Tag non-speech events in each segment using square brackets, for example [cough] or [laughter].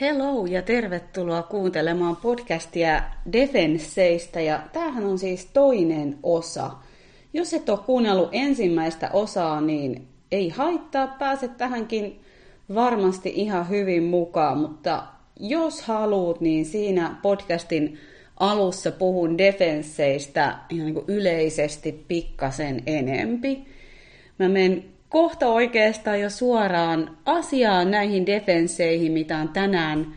Hello ja tervetuloa kuuntelemaan podcastia Defensseistä ja tämähän on siis toinen osa. Jos et ole kuunnellut ensimmäistä osaa, niin ei haittaa, pääset tähänkin varmasti ihan hyvin mukaan, mutta jos haluat, niin siinä podcastin alussa puhun defensseistä ihan niin kuin yleisesti pikkasen enempi. Mä menen kohta oikeastaan jo suoraan asiaan näihin defensseihin, mitä on tänään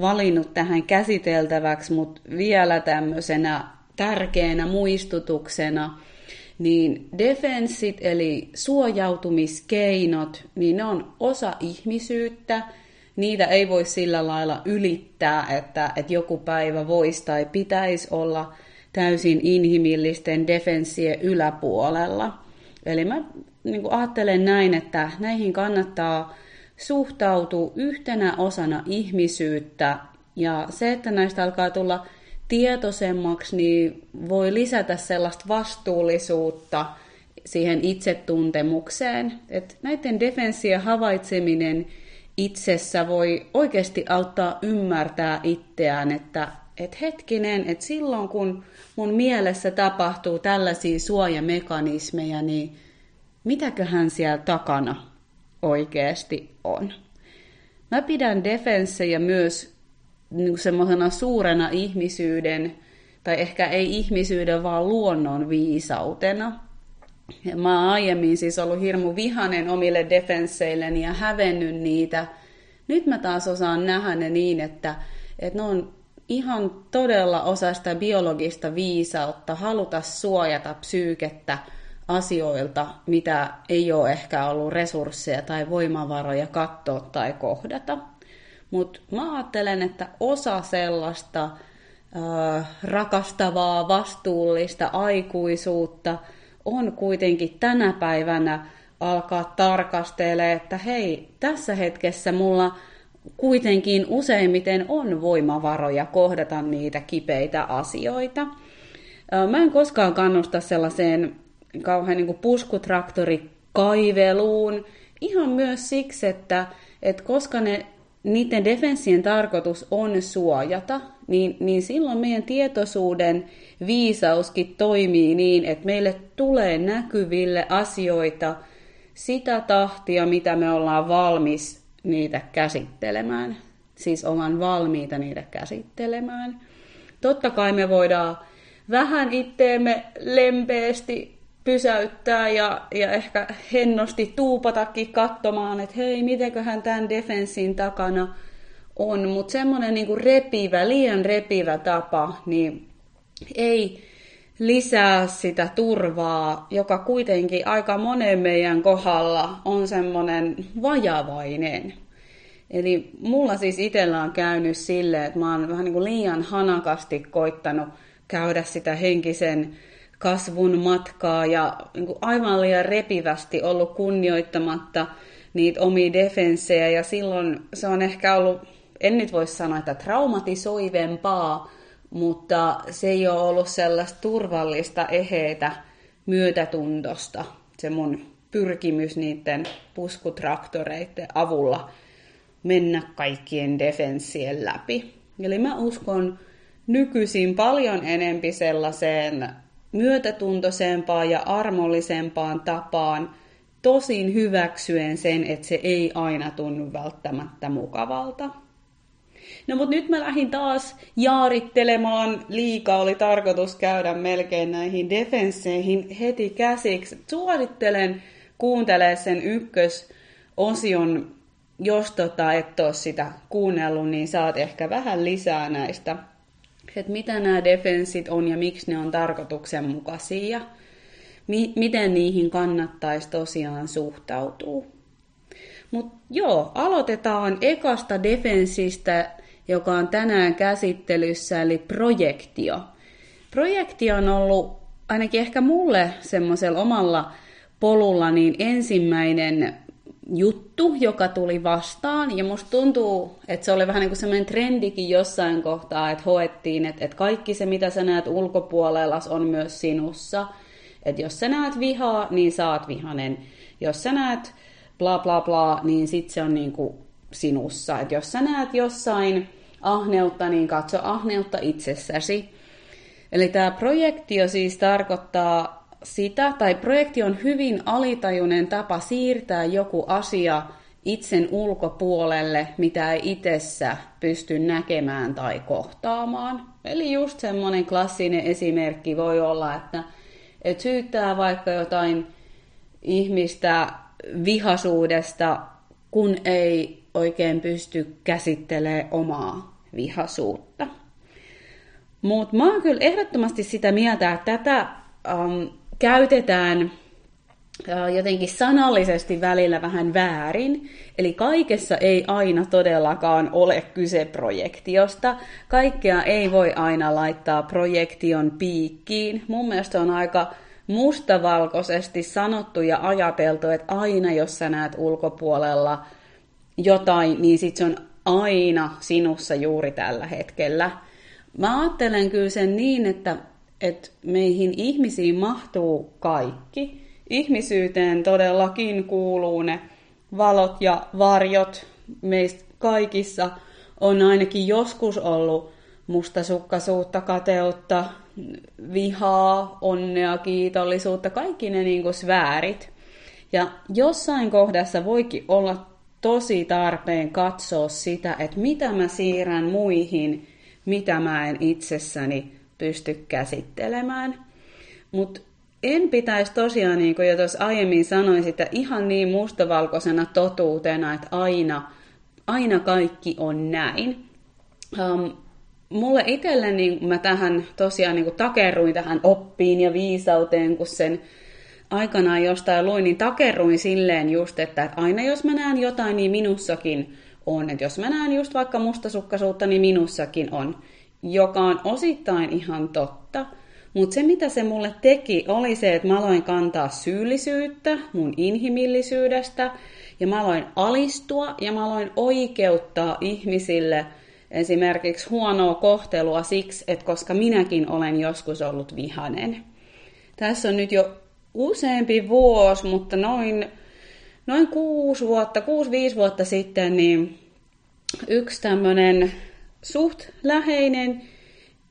valinnut tähän käsiteltäväksi, mutta vielä tämmöisenä tärkeänä muistutuksena, niin defenssit eli suojautumiskeinot, niin ne on osa ihmisyyttä. Niitä ei voi sillä lailla ylittää, että, että joku päivä voisi tai pitäisi olla täysin inhimillisten defenssien yläpuolella. Eli mä niin kuin ajattelen näin, että näihin kannattaa suhtautua yhtenä osana ihmisyyttä ja se, että näistä alkaa tulla tietoisemmaksi, niin voi lisätä sellaista vastuullisuutta siihen itsetuntemukseen. että näiden defenssien havaitseminen itsessä voi oikeasti auttaa ymmärtää itseään, että et hetkinen, että silloin kun mun mielessä tapahtuu tällaisia suojamekanismeja, niin mitäköhän siellä takana oikeasti on. Mä pidän defenssejä myös niin semmoisena suurena ihmisyyden, tai ehkä ei ihmisyyden, vaan luonnon viisautena. Ja mä oon aiemmin siis ollut hirmu vihanen omille defensseilleni ja hävennyt niitä. Nyt mä taas osaan nähdä ne niin, että, että ne on ihan todella osa sitä biologista viisautta, haluta suojata psyykettä asioilta, mitä ei ole ehkä ollut resursseja tai voimavaroja katsoa tai kohdata. Mutta mä ajattelen, että osa sellaista rakastavaa, vastuullista aikuisuutta on kuitenkin tänä päivänä alkaa tarkastella, että hei, tässä hetkessä mulla kuitenkin useimmiten on voimavaroja kohdata niitä kipeitä asioita. Mä en koskaan kannusta sellaiseen kauhean niin puskutraktorikaiveluun, ihan myös siksi, että, että koska ne, niiden defenssien tarkoitus on suojata, niin, niin silloin meidän tietoisuuden viisauskin toimii niin, että meille tulee näkyville asioita sitä tahtia, mitä me ollaan valmis niitä käsittelemään. Siis ollaan valmiita niitä käsittelemään. Totta kai me voidaan vähän itteemme lempeästi pysäyttää ja, ja ehkä hennosti tuupatakin katsomaan, että hei, mitenköhän tämän defenssin takana on. Mutta semmoinen niinku repivä, liian repivä tapa, niin ei lisää sitä turvaa, joka kuitenkin aika monen meidän kohdalla on semmoinen vajavainen. Eli mulla siis itsellä on käynyt silleen, että mä oon vähän niin kuin liian hanakasti koittanut käydä sitä henkisen kasvun matkaa ja niin kuin aivan liian repivästi ollut kunnioittamatta niitä omia defenssejä ja silloin se on ehkä ollut, en nyt voi sanoa, että traumatisoivempaa, mutta se ei ole ollut sellaista turvallista, eheitä myötätuntosta, se mun pyrkimys niiden puskutraktoreiden avulla mennä kaikkien defenssien läpi. Eli mä uskon nykyisin paljon enempi sellaiseen myötätuntoisempaan ja armollisempaan tapaan, tosin hyväksyen sen, että se ei aina tunnu välttämättä mukavalta. No mutta nyt mä lähdin taas jaarittelemaan, liikaa oli tarkoitus käydä melkein näihin defensseihin heti käsiksi. Suosittelen kuuntelee sen ykkösosion, jos tota et ole sitä kuunnellut, niin saat ehkä vähän lisää näistä että mitä nämä defenssit on ja miksi ne on tarkoituksenmukaisia ja mi- miten niihin kannattaisi tosiaan suhtautua. Mutta joo, aloitetaan ekasta defenssistä, joka on tänään käsittelyssä, eli projektio. Projektio on ollut ainakin ehkä mulle semmoisella omalla polulla niin ensimmäinen juttu, joka tuli vastaan. Ja musta tuntuu, että se oli vähän niin kuin semmoinen trendikin jossain kohtaa, että hoettiin, että, että kaikki se, mitä sä näet ulkopuolella, on myös sinussa. Että jos sä näet vihaa, niin saat vihanen. Jos sä näet bla bla bla, niin sit se on niin kuin sinussa. Et jos sä näet jossain ahneutta, niin katso ahneutta itsessäsi. Eli tämä projektio siis tarkoittaa sitä, tai projekti on hyvin alitajuinen tapa siirtää joku asia itsen ulkopuolelle, mitä ei itsessä pysty näkemään tai kohtaamaan. Eli just semmoinen klassinen esimerkki voi olla, että et syyttää vaikka jotain ihmistä vihasuudesta, kun ei oikein pysty käsittelemään omaa vihasuutta. Mutta mä oon kyllä ehdottomasti sitä mieltä, että tätä um, käytetään jotenkin sanallisesti välillä vähän väärin. Eli kaikessa ei aina todellakaan ole kyse projektiosta. Kaikkea ei voi aina laittaa projektion piikkiin. Mun mielestä on aika mustavalkoisesti sanottu ja ajateltu, että aina jos sä näet ulkopuolella jotain, niin sit se on aina sinussa juuri tällä hetkellä. Mä ajattelen kyllä sen niin, että, että meihin ihmisiin mahtuu kaikki. Ihmisyyteen todellakin kuuluu ne valot ja varjot. Meistä kaikissa on ainakin joskus ollut mustasukkaisuutta, kateutta, vihaa, onnea, kiitollisuutta, kaikki ne niin kuin sfäärit. Ja jossain kohdassa voikin olla tosi tarpeen katsoa sitä, että mitä mä siirrän muihin, mitä mä en itsessäni pysty käsittelemään. Mutta en pitäisi tosiaan, niin kuin jo tuossa aiemmin sanoin, sitä ihan niin mustavalkoisena totuutena, että aina, aina kaikki on näin. Um, mulle itselle niin mä tähän tosiaan niin takerruin tähän oppiin ja viisauteen, kun sen aikanaan jostain luin, niin takerruin silleen just, että aina jos mä näen jotain, niin minussakin on. Että jos mä näen just vaikka mustasukkaisuutta, niin minussakin on. Joka on osittain ihan totta. Mutta se, mitä se mulle teki, oli se, että mä aloin kantaa syyllisyyttä mun inhimillisyydestä, ja mä aloin alistua, ja mä aloin oikeuttaa ihmisille esimerkiksi huonoa kohtelua siksi, että koska minäkin olen joskus ollut vihanen. Tässä on nyt jo useampi vuosi, mutta noin, noin kuusi vuotta, kuusi-viisi vuotta sitten, niin yksi tämmöinen suht läheinen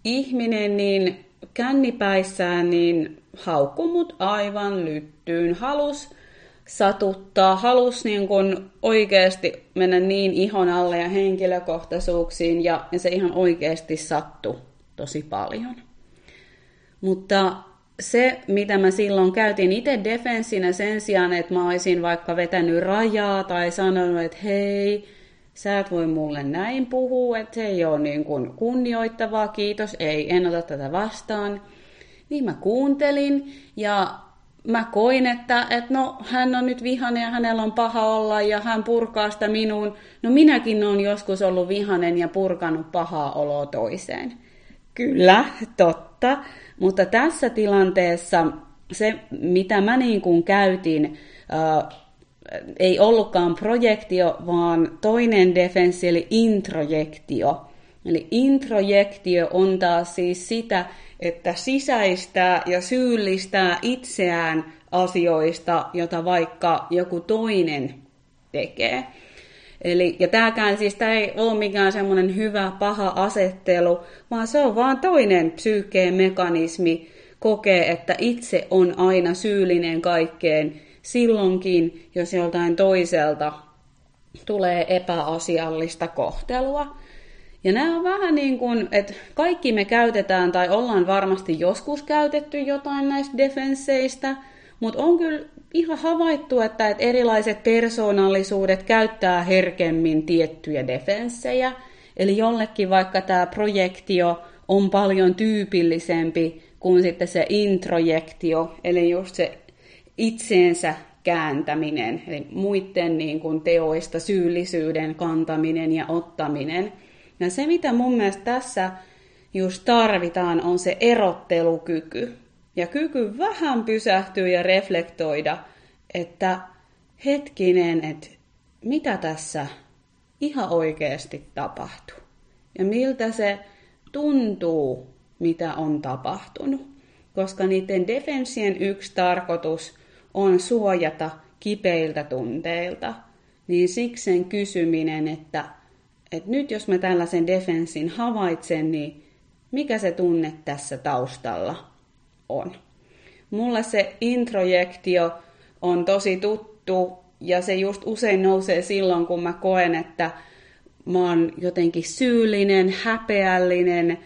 ihminen, niin kännipäissään, niin haukkui mut aivan lyttyyn. Halus satuttaa, halus niin kun oikeasti mennä niin ihon alle ja henkilökohtaisuuksiin, ja, ja se ihan oikeasti sattui tosi paljon. Mutta se, mitä mä silloin käytin itse defenssinä sen sijaan, että mä olisin vaikka vetänyt rajaa tai sanonut, että hei, sä et voi mulle näin puhua, että se ei ole niin kuin kunnioittavaa, kiitos, ei, en ota tätä vastaan. Niin mä kuuntelin ja mä koin, että, että no, hän on nyt vihanen ja hänellä on paha olla ja hän purkaa sitä minuun. No minäkin olen joskus ollut vihanen ja purkanut pahaa oloa toiseen. Kyllä, totta. Mutta tässä tilanteessa se, mitä mä niin kuin käytin, äh, ei ollutkaan projektio, vaan toinen defenssi, eli introjektio. Eli introjektio on taas siis sitä, että sisäistää ja syyllistää itseään asioista, jota vaikka joku toinen tekee. Eli, ja tämäkään siis tämä ei ole mikään semmoinen hyvä, paha asettelu, vaan se on vaan toinen psyykkeen mekanismi kokee, että itse on aina syyllinen kaikkeen silloinkin, jos joltain toiselta tulee epäasiallista kohtelua. Ja nämä on vähän niin kuin, että kaikki me käytetään tai ollaan varmasti joskus käytetty jotain näistä defensseistä, mutta on kyllä ihan havaittu, että, erilaiset persoonallisuudet käyttää herkemmin tiettyjä defenssejä. Eli jollekin vaikka tämä projektio on paljon tyypillisempi kuin sitten se introjektio, eli just se itseensä kääntäminen, eli muiden niin kuin teoista syyllisyyden kantaminen ja ottaminen. Ja se, mitä mun mielestä tässä just tarvitaan, on se erottelukyky. Ja kyky vähän pysähtyä ja reflektoida, että hetkinen, että mitä tässä ihan oikeasti tapahtuu. Ja miltä se tuntuu, mitä on tapahtunut. Koska niiden defenssien yksi tarkoitus on suojata kipeiltä tunteilta. niin siksi sen kysyminen, että, että nyt jos mä tällaisen defensin havaitsen, niin mikä se tunne tässä taustalla on. Mulle se introjektio on tosi tuttu ja se just usein nousee silloin, kun mä koen, että mä oon jotenkin syyllinen, häpeällinen,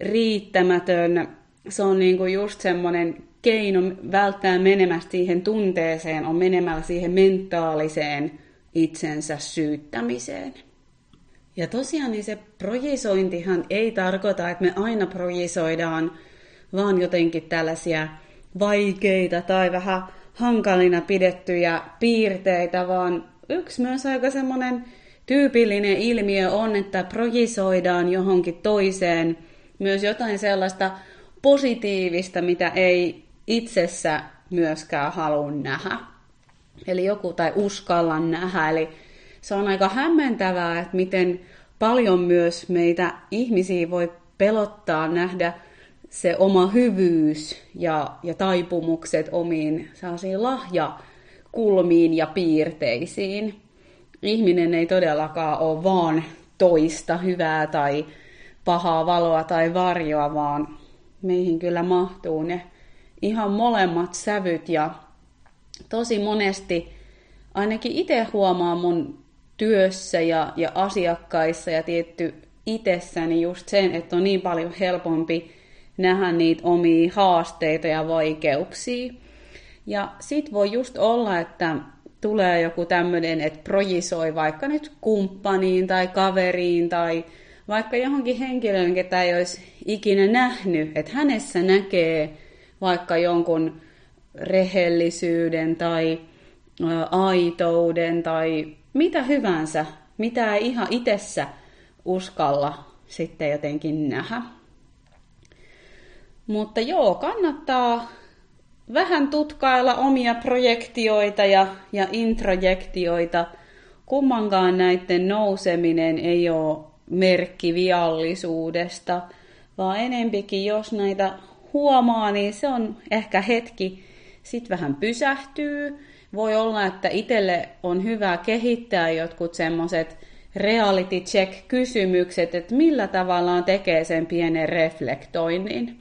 riittämätön. Se on niinku just semmoinen keino välttää menemästä siihen tunteeseen, on menemällä siihen mentaaliseen itsensä syyttämiseen. Ja tosiaan niin se projisointihan ei tarkoita, että me aina projisoidaan vaan jotenkin tällaisia vaikeita tai vähän hankalina pidettyjä piirteitä, vaan yksi myös aika semmoinen tyypillinen ilmiö on, että projisoidaan johonkin toiseen myös jotain sellaista positiivista, mitä ei itsessä myöskään halua nähdä. Eli joku tai uskalla nähdä. Eli se on aika hämmentävää, että miten paljon myös meitä ihmisiä voi pelottaa nähdä se oma hyvyys ja, ja taipumukset omiin lahjakulmiin ja piirteisiin. Ihminen ei todellakaan ole vaan toista hyvää tai pahaa valoa tai varjoa, vaan meihin kyllä mahtuu ne ihan molemmat sävyt ja tosi monesti ainakin itse huomaa mun työssä ja, ja asiakkaissa ja tietty itsessäni just sen, että on niin paljon helpompi nähdä niitä omia haasteita ja vaikeuksia. Ja sit voi just olla, että tulee joku tämmöinen, että projisoi vaikka nyt kumppaniin tai kaveriin tai vaikka johonkin henkilöön, ketä ei olisi ikinä nähnyt, että hänessä näkee vaikka jonkun rehellisyyden tai aitouden tai mitä hyvänsä, mitä ei ihan itsessä uskalla sitten jotenkin nähdä. Mutta joo, kannattaa vähän tutkailla omia projektioita ja, ja introjektioita. Kummankaan näiden nouseminen ei ole merkki viallisuudesta, vaan enempikin, jos näitä huomaa, niin se on ehkä hetki sitten vähän pysähtyy. Voi olla, että itselle on hyvä kehittää jotkut semmoiset reality check kysymykset, että millä tavallaan tekee sen pienen reflektoinnin.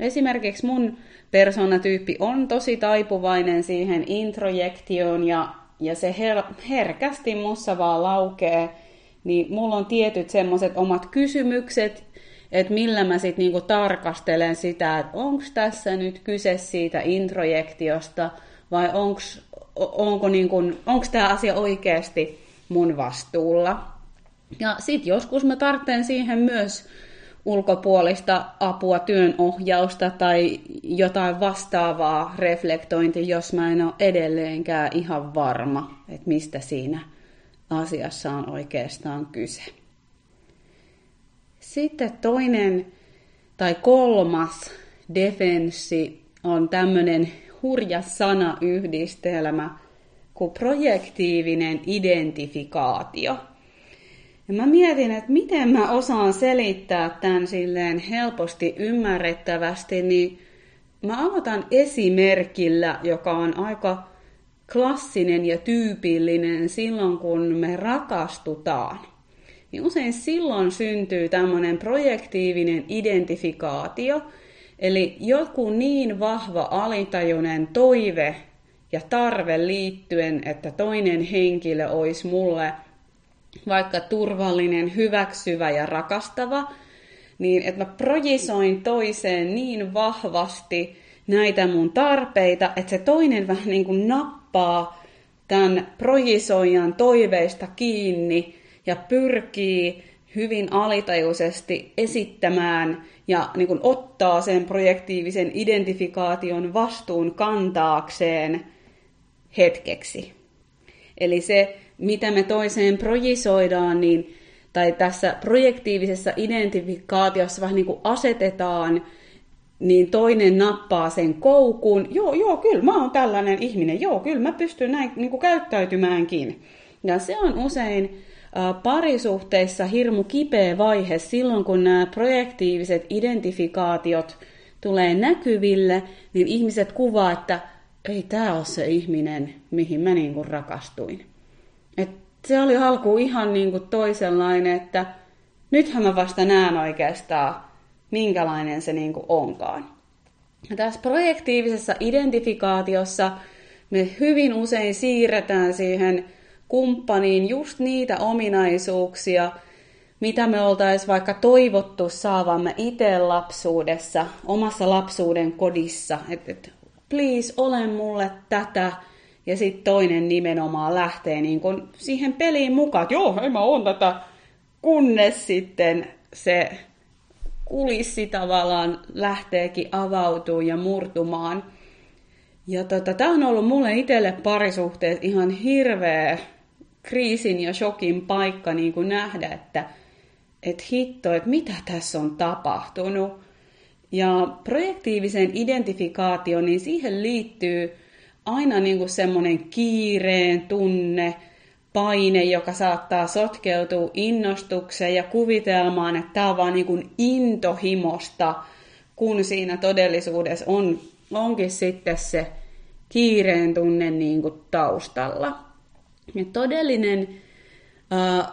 Esimerkiksi mun persoonatyyppi on tosi taipuvainen siihen introjektioon ja, ja se her- herkästi mussa vaan laukee, niin mulla on tietyt semmoiset omat kysymykset, että millä mä sitten niinku tarkastelen sitä, että onko tässä nyt kyse siitä introjektiosta vai onks, onko niinku, tämä asia oikeasti mun vastuulla. Ja sitten joskus mä tarvitsen siihen myös ulkopuolista apua, työnohjausta tai jotain vastaavaa reflektointia, jos mä en ole edelleenkään ihan varma, että mistä siinä asiassa on oikeastaan kyse. Sitten toinen tai kolmas defenssi on tämmöinen hurja sanayhdistelmä kuin projektiivinen identifikaatio. Ja mä mietin, että miten mä osaan selittää tämän silleen helposti ymmärrettävästi, niin mä aloitan esimerkillä, joka on aika klassinen ja tyypillinen silloin, kun me rakastutaan niin usein silloin syntyy tämmöinen projektiivinen identifikaatio, eli joku niin vahva alitajuinen toive ja tarve liittyen, että toinen henkilö olisi mulle vaikka turvallinen, hyväksyvä ja rakastava, niin että mä projisoin toiseen niin vahvasti näitä mun tarpeita, että se toinen vähän niin kuin nappaa tämän projisoijan toiveista kiinni ja pyrkii hyvin alitajuisesti esittämään ja niin kuin ottaa sen projektiivisen identifikaation vastuun kantaakseen hetkeksi. Eli se, mitä me toiseen projisoidaan, niin, tai tässä projektiivisessa identifikaatiossa vähän niin kuin asetetaan, niin toinen nappaa sen koukun. Joo, joo, kyllä mä oon tällainen ihminen. Joo, kyllä mä pystyn näin niin kuin käyttäytymäänkin. Ja se on usein parisuhteissa hirmu kipeä vaihe silloin, kun nämä projektiiviset identifikaatiot tulee näkyville, niin ihmiset kuvaa, että ei tämä ole se ihminen, mihin mä niin kuin rakastuin. Et se oli alkuun ihan niin kuin toisenlainen, että nythän mä vasta näen oikeastaan, minkälainen se niin kuin onkaan. Ja tässä projektiivisessa identifikaatiossa me hyvin usein siirretään siihen kumppaniin just niitä ominaisuuksia, mitä me oltaisiin vaikka toivottu saavamme itse lapsuudessa, omassa lapsuuden kodissa. Että et, please, ole mulle tätä. Ja sitten toinen nimenomaan lähtee niin kun siihen peliin mukaan, että joo, hei mä oon tätä. Kunnes sitten se kulissi tavallaan lähteekin avautuu ja murtumaan. Ja tota, tämä on ollut mulle itselle parisuhteessa ihan hirveä kriisin ja shokin paikka niin kuin nähdä, että et hitto, että mitä tässä on tapahtunut. Ja projektiivisen identifikaatio, niin siihen liittyy aina niin kuin semmoinen kiireen tunne, paine, joka saattaa sotkeutua innostukseen ja kuvitelmaan, että tämä on vaan niin kuin intohimosta, kun siinä todellisuudessa on, onkin sitten se kiireen tunne niin kuin taustalla. Ja todellinen äh,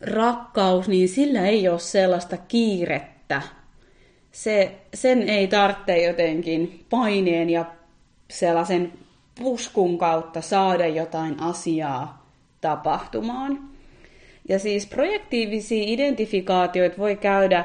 rakkaus, niin sillä ei ole sellaista kiirettä. Se, sen ei tarvitse jotenkin paineen ja sellaisen puskun kautta saada jotain asiaa tapahtumaan. Ja siis projektiivisia identifikaatioita voi käydä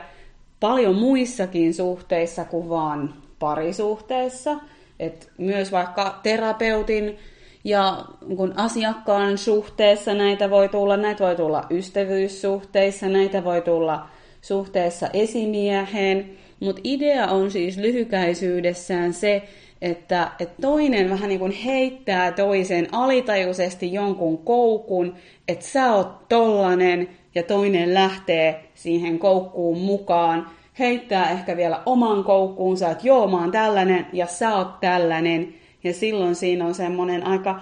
paljon muissakin suhteissa kuin vaan parisuhteessa. Et myös vaikka terapeutin ja kun asiakkaan suhteessa näitä voi tulla, näitä voi tulla ystävyyssuhteissa, näitä voi tulla suhteessa esimieheen, mutta idea on siis lyhykäisyydessään se, että, että toinen vähän niin kuin heittää toisen alitajuisesti jonkun koukun, että sä oot tollanen ja toinen lähtee siihen koukkuun mukaan, heittää ehkä vielä oman koukkuunsa, että joo mä oon tällainen ja sä oot tällainen, ja silloin siinä on semmoinen aika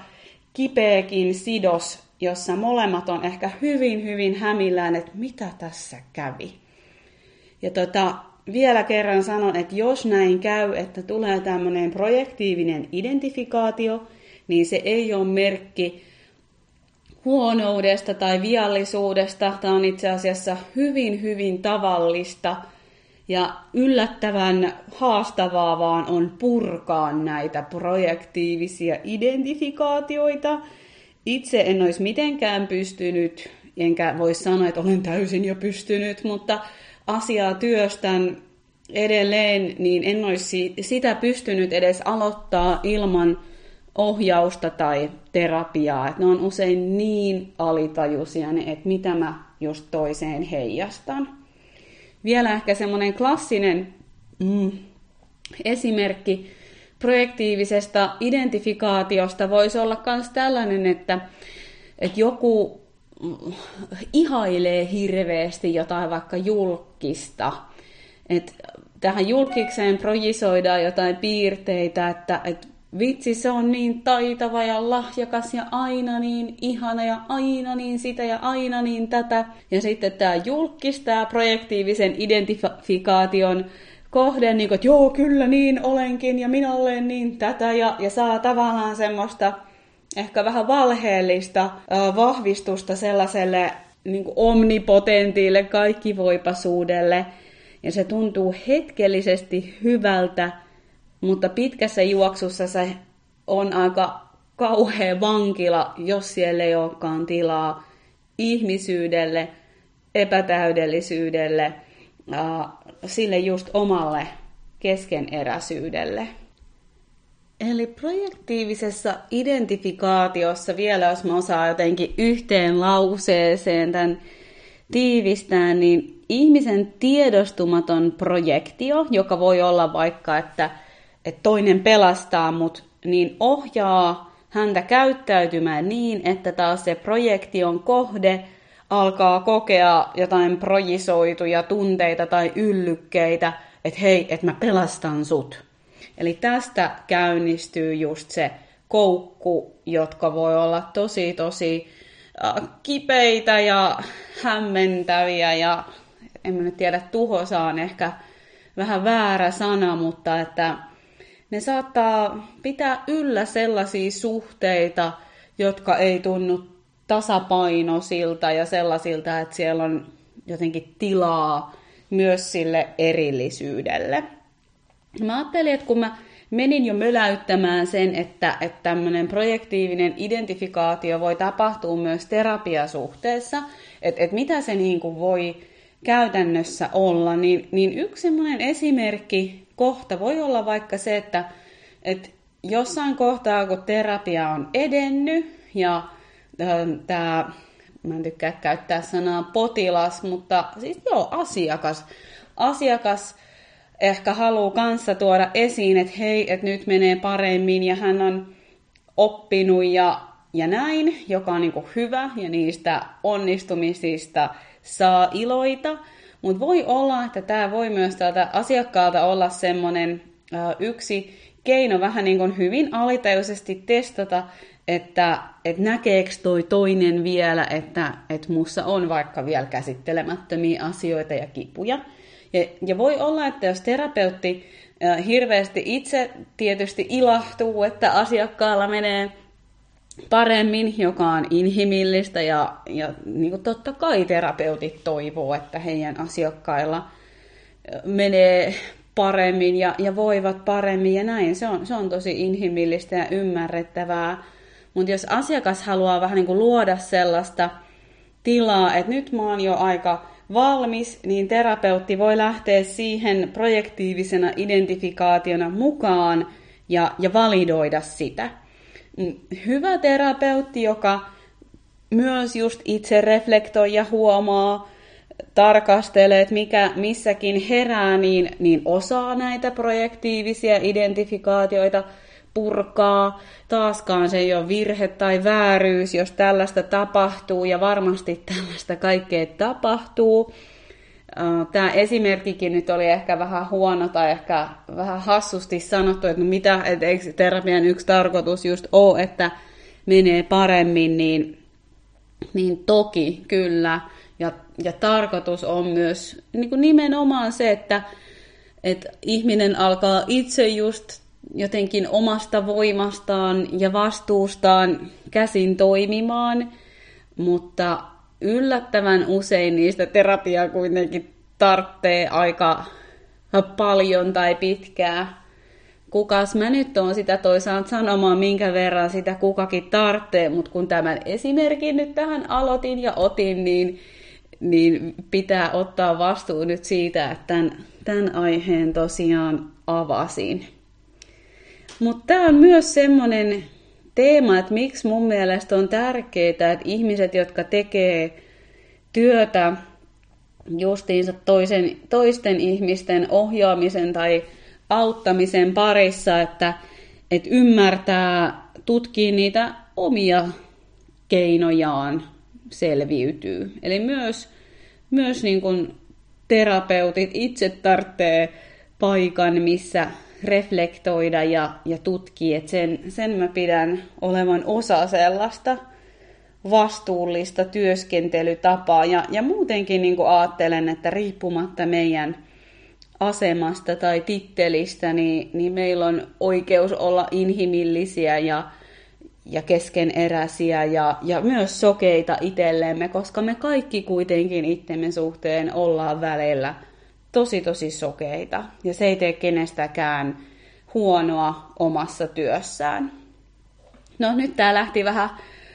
kipeäkin sidos, jossa molemmat on ehkä hyvin, hyvin hämillään, että mitä tässä kävi. Ja tota, vielä kerran sanon, että jos näin käy, että tulee tämmöinen projektiivinen identifikaatio, niin se ei ole merkki huonoudesta tai viallisuudesta. Tämä on itse asiassa hyvin, hyvin tavallista – ja yllättävän haastavaa vaan on purkaa näitä projektiivisia identifikaatioita. Itse en olisi mitenkään pystynyt, enkä voi sanoa, että olen täysin jo pystynyt, mutta asiaa työstän edelleen, niin en olisi sitä pystynyt edes aloittaa ilman ohjausta tai terapiaa. Että ne on usein niin alitajuisia, että mitä mä just toiseen heijastan vielä ehkä semmoinen klassinen mm, esimerkki projektiivisesta identifikaatiosta voisi olla myös tällainen, että, että joku mm, ihailee hirveästi jotain vaikka julkista. Että tähän julkikseen projisoidaan jotain piirteitä, että, että vitsi, se on niin taitava ja lahjakas ja aina niin ihana ja aina niin sitä ja aina niin tätä. Ja sitten tämä julkistaa projektiivisen identifikaation kohde, niin kuin, että joo, kyllä niin olenkin ja minä olen niin tätä ja, ja saa tavallaan semmoista ehkä vähän valheellista äh, vahvistusta sellaiselle niin kuin omnipotentille, kaikkivoipasuudelle. Ja se tuntuu hetkellisesti hyvältä, mutta pitkässä juoksussa se on aika kauhea vankila, jos siellä ei olekaan tilaa ihmisyydelle, epätäydellisyydelle, sille just omalle keskeneräisyydelle. Eli projektiivisessa identifikaatiossa vielä, jos mä osaan jotenkin yhteen lauseeseen tämän tiivistää, niin ihmisen tiedostumaton projektio, joka voi olla vaikka, että että toinen pelastaa mut, niin ohjaa häntä käyttäytymään niin, että taas se projektion kohde alkaa kokea jotain projisoituja tunteita tai yllykkeitä, että hei, että mä pelastan sut. Eli tästä käynnistyy just se koukku, jotka voi olla tosi tosi äh, kipeitä ja hämmentäviä ja en mä nyt tiedä, tuhosa on ehkä vähän väärä sana, mutta että ne saattaa pitää yllä sellaisia suhteita, jotka ei tunnu tasapainoisilta ja sellaisilta, että siellä on jotenkin tilaa myös sille erillisyydelle. Mä ajattelin, että kun mä menin jo möläyttämään sen, että, että tämmöinen projektiivinen identifikaatio voi tapahtua myös terapiasuhteessa, että, että mitä se niin kuin voi käytännössä olla, niin, niin yksi semmoinen esimerkki kohta voi olla vaikka se, että, että jossain kohtaa, kun terapia on edennyt ja ähm, tämä, mä en tykkää käyttää sanaa potilas, mutta siis joo, asiakas, asiakas ehkä haluaa kanssa tuoda esiin, että hei, että nyt menee paremmin ja hän on oppinut ja, ja näin, joka on niin hyvä ja niistä onnistumisista saa iloita. Mutta voi olla, että tämä voi myös tältä asiakkaalta olla semmoinen yksi keino vähän niin kuin hyvin alitajuisesti testata, että, että näkeekö toi toinen vielä, että, että mussa on vaikka vielä käsittelemättömiä asioita ja kipuja. Ja, ja voi olla, että jos terapeutti hirveästi itse tietysti ilahtuu, että asiakkaalla menee paremmin, joka on inhimillistä ja, ja niin kuin totta kai terapeutit toivoo, että heidän asiakkailla menee paremmin ja, ja voivat paremmin ja näin. Se on, se on tosi inhimillistä ja ymmärrettävää. Mutta jos asiakas haluaa vähän niin kuin luoda sellaista tilaa, että nyt mä oon jo aika valmis, niin terapeutti voi lähteä siihen projektiivisena identifikaationa mukaan ja, ja validoida sitä. Mm, hyvä terapeutti, joka myös just itse reflektoi ja huomaa, tarkastelee, että mikä missäkin herää, niin, niin osaa näitä projektiivisia identifikaatioita purkaa. Taaskaan se ei ole virhe tai vääryys, jos tällaista tapahtuu, ja varmasti tällaista kaikkea tapahtuu. Tämä esimerkkikin nyt oli ehkä vähän huono tai ehkä vähän hassusti sanottu, että no mitä, että eikö terapian yksi tarkoitus just ole, että menee paremmin, niin, niin toki kyllä. Ja, ja tarkoitus on myös niin kuin nimenomaan se, että, että ihminen alkaa itse just jotenkin omasta voimastaan ja vastuustaan käsin toimimaan, mutta yllättävän usein niistä terapiaa kuitenkin tarvitsee aika paljon tai pitkää. Kukas mä nyt on sitä toisaalta sanomaan, minkä verran sitä kukakin tarvitsee, mutta kun tämän esimerkin nyt tähän aloitin ja otin, niin, niin pitää ottaa vastuu nyt siitä, että tämän, tämän aiheen tosiaan avasin. Mutta tämä on myös semmoinen teema, että miksi mun mielestä on tärkeää, että ihmiset, jotka tekee työtä justiinsa toisen, toisten ihmisten ohjaamisen tai auttamisen parissa, että, että ymmärtää, tutkii niitä omia keinojaan selviytyy. Eli myös, myös niin kuin terapeutit itse tarvitsee paikan, missä reflektoida ja, ja tutkia, sen, sen mä pidän olevan osa sellaista vastuullista työskentelytapaa. Ja, ja muutenkin niin ajattelen, että riippumatta meidän asemasta tai tittelistä, niin, niin meillä on oikeus olla inhimillisiä ja, ja keskeneräisiä ja, ja myös sokeita itsellemme, koska me kaikki kuitenkin itsemme suhteen ollaan välillä – tosi tosi sokeita ja se ei tee kenestäkään huonoa omassa työssään. No nyt tää lähti vähän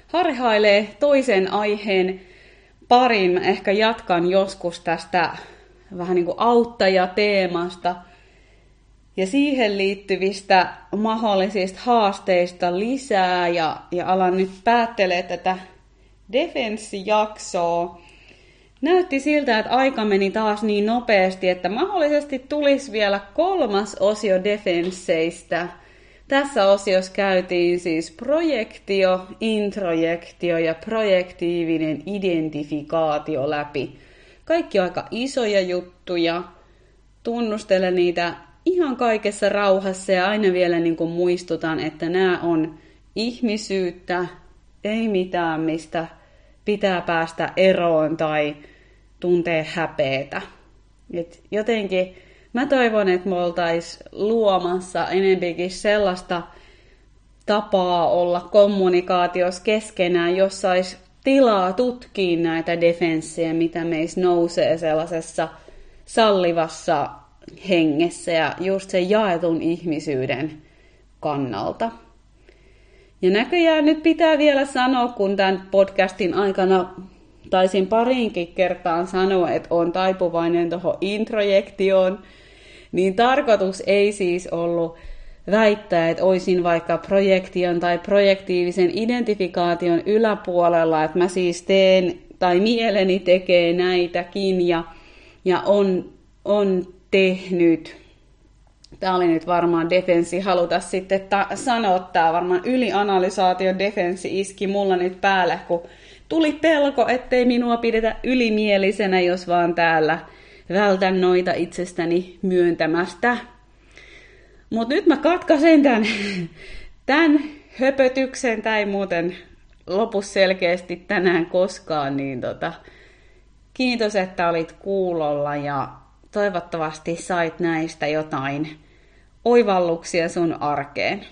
harhailee toisen aiheen parin. Ehkä jatkan joskus tästä vähän niin kuin auttajateemasta ja siihen liittyvistä mahdollisista haasteista lisää ja, ja alan nyt päättelee tätä defenssijaksoa Näytti siltä, että aika meni taas niin nopeasti, että mahdollisesti tulisi vielä kolmas osio defensseistä. Tässä osiossa käytiin siis projektio, introjektio ja projektiivinen identifikaatio läpi. Kaikki aika isoja juttuja. Tunnustelen niitä ihan kaikessa rauhassa ja aina vielä niin kuin muistutan, että nämä on ihmisyyttä, ei mitään mistä pitää päästä eroon tai tuntee häpeetä. Et jotenkin mä toivon, että me oltais luomassa enempikin sellaista tapaa olla kommunikaatiossa keskenään, jossa olisi tilaa tutkia näitä defenssejä, mitä meissä nousee sellaisessa sallivassa hengessä ja just sen jaetun ihmisyyden kannalta. Ja näköjään nyt pitää vielä sanoa, kun tämän podcastin aikana taisin pariinkin kertaan sanoa, että on taipuvainen tuohon introjektioon, niin tarkoitus ei siis ollut väittää, että olisin vaikka projektion tai projektiivisen identifikaation yläpuolella, että mä siis teen tai mieleni tekee näitäkin ja, ja on, on tehnyt. Tämä oli nyt varmaan defenssi haluta sitten ta- sanoa, tämä varmaan ylianalysaation defenssi iski mulla nyt päälle, kun tuli pelko, ettei minua pidetä ylimielisenä, jos vaan täällä vältän noita itsestäni myöntämästä. Mutta nyt mä katkaisen tämän, [laughs] tämän höpötyksen, tai muuten lopu selkeästi tänään koskaan, niin tota, kiitos, että olit kuulolla ja toivottavasti sait näistä jotain oivalluksia sun arkeen.